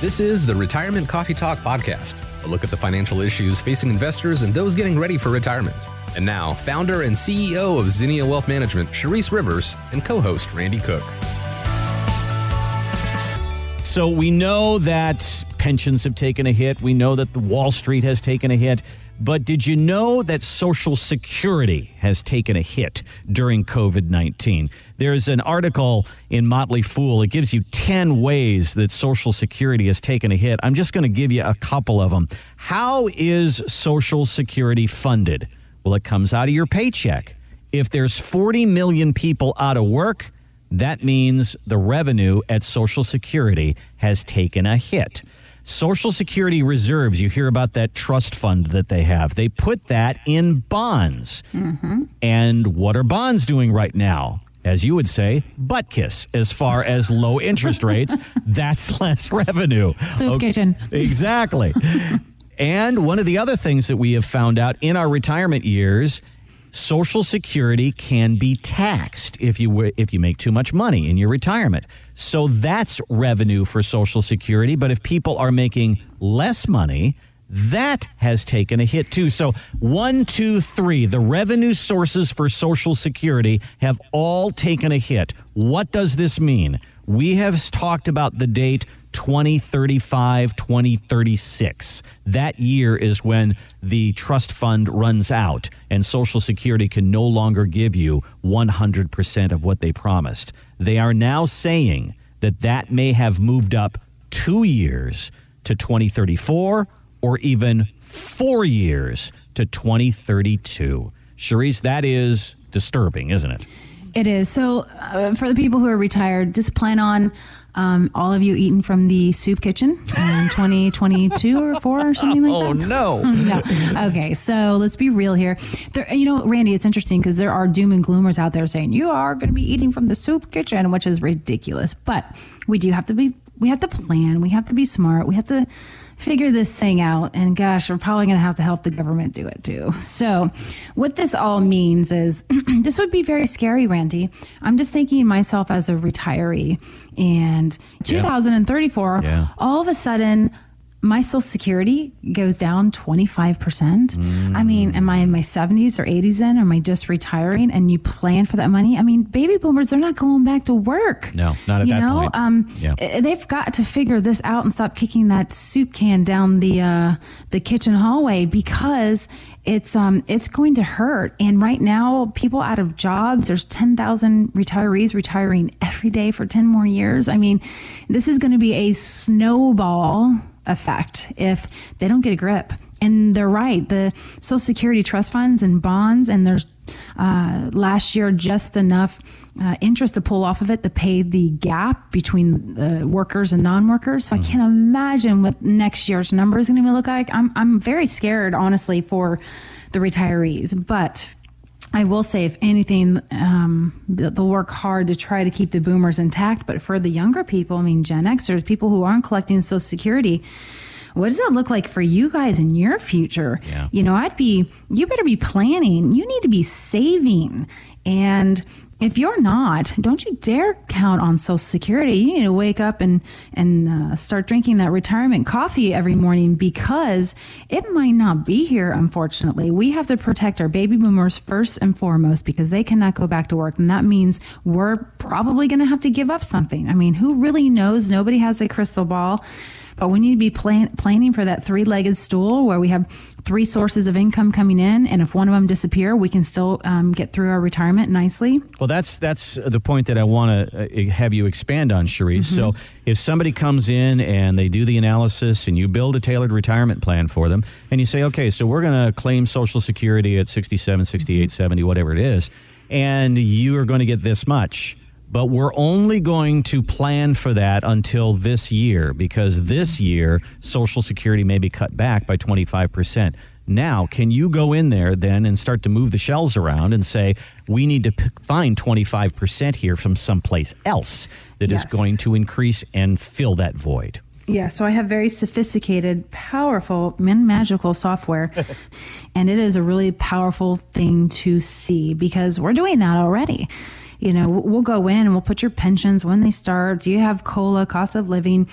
This is the Retirement Coffee Talk Podcast, a look at the financial issues facing investors and those getting ready for retirement. And now, founder and CEO of Zinnia Wealth Management, Charisse Rivers, and co host Randy Cook. So we know that pensions have taken a hit. We know that the Wall Street has taken a hit. But did you know that Social Security has taken a hit during COVID 19? There's an article in Motley Fool. It gives you 10 ways that Social Security has taken a hit. I'm just going to give you a couple of them. How is Social Security funded? Well, it comes out of your paycheck. If there's 40 million people out of work, that means the revenue at Social Security has taken a hit. Social Security reserves, you hear about that trust fund that they have. They put that in bonds. Mm-hmm. And what are bonds doing right now? As you would say, butt kiss as far as low interest rates. That's less revenue. Soup okay. kitchen. Exactly. and one of the other things that we have found out in our retirement years Social Security can be taxed if you if you make too much money in your retirement. So that's revenue for Social Security. But if people are making less money, that has taken a hit too. So, one, two, three, the revenue sources for Social Security have all taken a hit. What does this mean? We have talked about the date 2035, 2036. That year is when the trust fund runs out and Social Security can no longer give you 100% of what they promised. They are now saying that that may have moved up two years to 2034 or even four years to 2032. Charisse, that is disturbing, isn't it? It is. So, uh, for the people who are retired, just plan on um, all of you eating from the soup kitchen in 2022 or four or something like oh, that. Oh no. no. Okay, so let's be real here. There, you know, Randy, it's interesting because there are doom and gloomers out there saying you are going to be eating from the soup kitchen, which is ridiculous. But we do have to be. We have to plan. We have to be smart. We have to figure this thing out. And gosh, we're probably going to have to help the government do it too. So, what this all means is this would be very scary, Randy. I'm just thinking myself as a retiree. And 2034, yeah. all of a sudden, my social security goes down 25%. Mm. I mean, am I in my 70s or 80s then? Am I just retiring and you plan for that money? I mean, baby boomers, they're not going back to work. No, not at you that know? point. Um, yeah. They've got to figure this out and stop kicking that soup can down the uh, the kitchen hallway because it's um it's going to hurt. And right now, people out of jobs, there's 10,000 retirees retiring every day for 10 more years. I mean, this is going to be a snowball effect if they don't get a grip. And they're right. The Social Security trust funds and bonds, and there's uh, last year just enough uh, interest to pull off of it to pay the gap between the workers and non-workers. So mm. I can't imagine what next year's number is going to look like. I'm I'm very scared, honestly, for the retirees. But I will say, if anything, um, they'll work hard to try to keep the boomers intact. But for the younger people, I mean, Gen Xers, people who aren't collecting Social Security, what does that look like for you guys in your future? Yeah. You know, I'd be, you better be planning. You need to be saving. And if you're not, don't you dare count on Social Security. You need to wake up and and uh, start drinking that retirement coffee every morning because it might not be here. Unfortunately, we have to protect our baby boomers first and foremost because they cannot go back to work, and that means we're probably going to have to give up something. I mean, who really knows? Nobody has a crystal ball. But we need to be plan- planning for that three legged stool where we have three sources of income coming in, and if one of them disappear, we can still um, get through our retirement nicely. Well, that's that's the point that I want to uh, have you expand on, Charisse. Mm-hmm. So, if somebody comes in and they do the analysis, and you build a tailored retirement plan for them, and you say, okay, so we're going to claim Social Security at 67, 68, mm-hmm. 70, whatever it is, and you are going to get this much but we're only going to plan for that until this year because this year Social Security may be cut back by 25%. Now, can you go in there then and start to move the shells around and say, we need to p- find 25% here from someplace else that yes. is going to increase and fill that void? Yeah, so I have very sophisticated, powerful, and magical software. and it is a really powerful thing to see because we're doing that already you know, we'll go in and we'll put your pensions when they start. Do you have COLA, cost of living?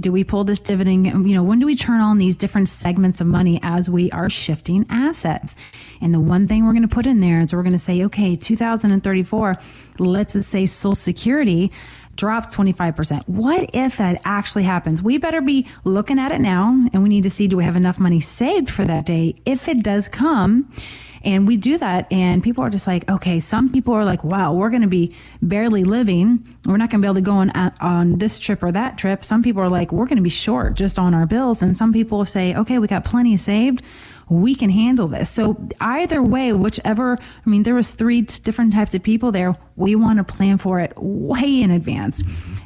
Do we pull this dividend? You know, when do we turn on these different segments of money as we are shifting assets? And the one thing we're going to put in there is we're going to say, okay, 2034, let's just say Social Security drops 25%. What if that actually happens? We better be looking at it now and we need to see do we have enough money saved for that day if it does come and we do that, and people are just like, okay, some people are like, wow, we're going to be barely living. We're not going to be able to go on, on this trip or that trip. Some people are like, we're going to be short just on our bills. And some people say, okay, we got plenty saved we can handle this. So either way, whichever, I mean, there was three different types of people there. We want to plan for it way in advance.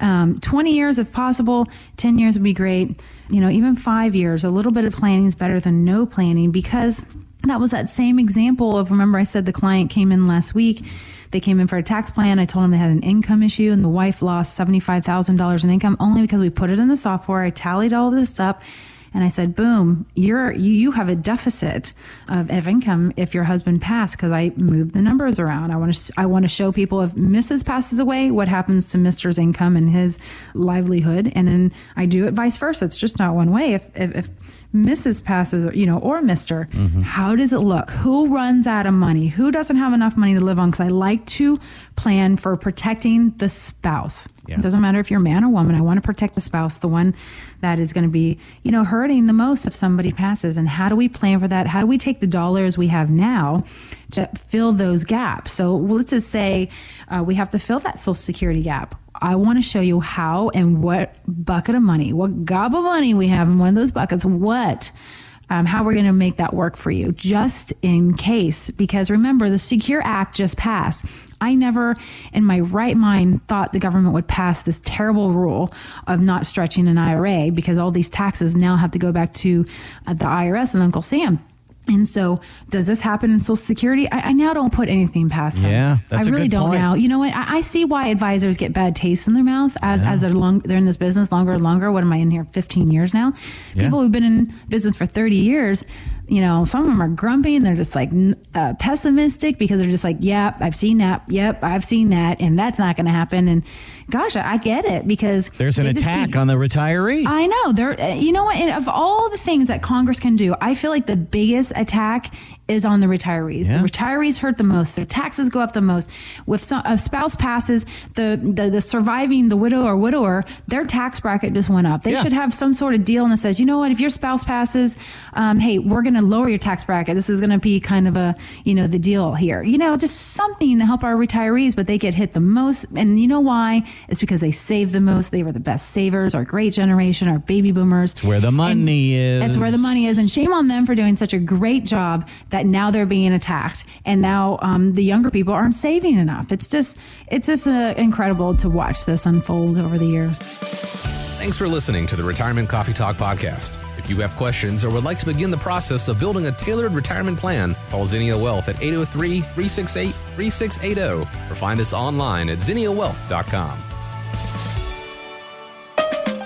Um, 20 years if possible, 10 years would be great. You know, even five years, a little bit of planning is better than no planning because that was that same example of remember I said the client came in last week. They came in for a tax plan. I told them they had an income issue and the wife lost $75,000 in income only because we put it in the software. I tallied all this up and I said, "Boom, you're you, have a deficit of, of income if your husband passed because I moved the numbers around. I want to I want to show people if Mrs. passes away, what happens to Mister's income and his livelihood, and then I do it vice versa. It's just not one way. If if, if Mrs. passes, you know, or Mister, mm-hmm. how does it look? Who runs out of money? Who doesn't have enough money to live on? Because I like to plan for protecting the spouse. Yeah. It doesn't matter if you're a man or woman. I want to protect the spouse, the one that is going to be, you know, hurting the most if somebody passes. And how do we plan for that? How do we take the dollars we have now to fill those gaps? So well, let's just say uh, we have to fill that Social Security gap. I want to show you how and what bucket of money, what gob of money we have in one of those buckets, what um, how we're going to make that work for you, just in case. Because remember, the Secure Act just passed. I never, in my right mind, thought the government would pass this terrible rule of not stretching an IRA because all these taxes now have to go back to uh, the IRS and Uncle Sam. And so, does this happen in Social Security? I, I now don't put anything past them. Yeah, I really don't point. now. You know what? I, I, see why advisors get bad taste in their mouth as yeah. as they're long they're in this business longer and longer. What am I in here? Fifteen years now. Yeah. People who've been in business for thirty years you know, some of them are grumpy and they're just like uh, pessimistic because they're just like, yep, I've seen that. Yep, I've seen that. And that's not going to happen. And gosh, I get it because there's an attack keep, on the retiree. I know. There, uh, you know what? of all the things that Congress can do, I feel like the biggest attack is on the retirees. Yeah. The retirees hurt the most. Their taxes go up the most. If some, a spouse passes, the, the, the surviving the widow or widower, their tax bracket just went up. They yeah. should have some sort of deal that says, you know what, if your spouse passes, um, hey, we're going to lower your tax bracket. This is going to be kind of a you know the deal here. You know, just something to help our retirees, but they get hit the most. And you know why? It's because they save the most. They were the best savers. Our great generation, our baby boomers. It's where the money and is. It's where the money is, and shame on them for doing such a great job that now they're being attacked. And now um, the younger people aren't saving enough. It's just it's just uh, incredible to watch this unfold over the years. Thanks for listening to the retirement coffee talk podcast. If you have questions or would like to begin the process of building a tailored retirement plan call zinnia wealth at 803-368-3680 or find us online at zinniawealth.com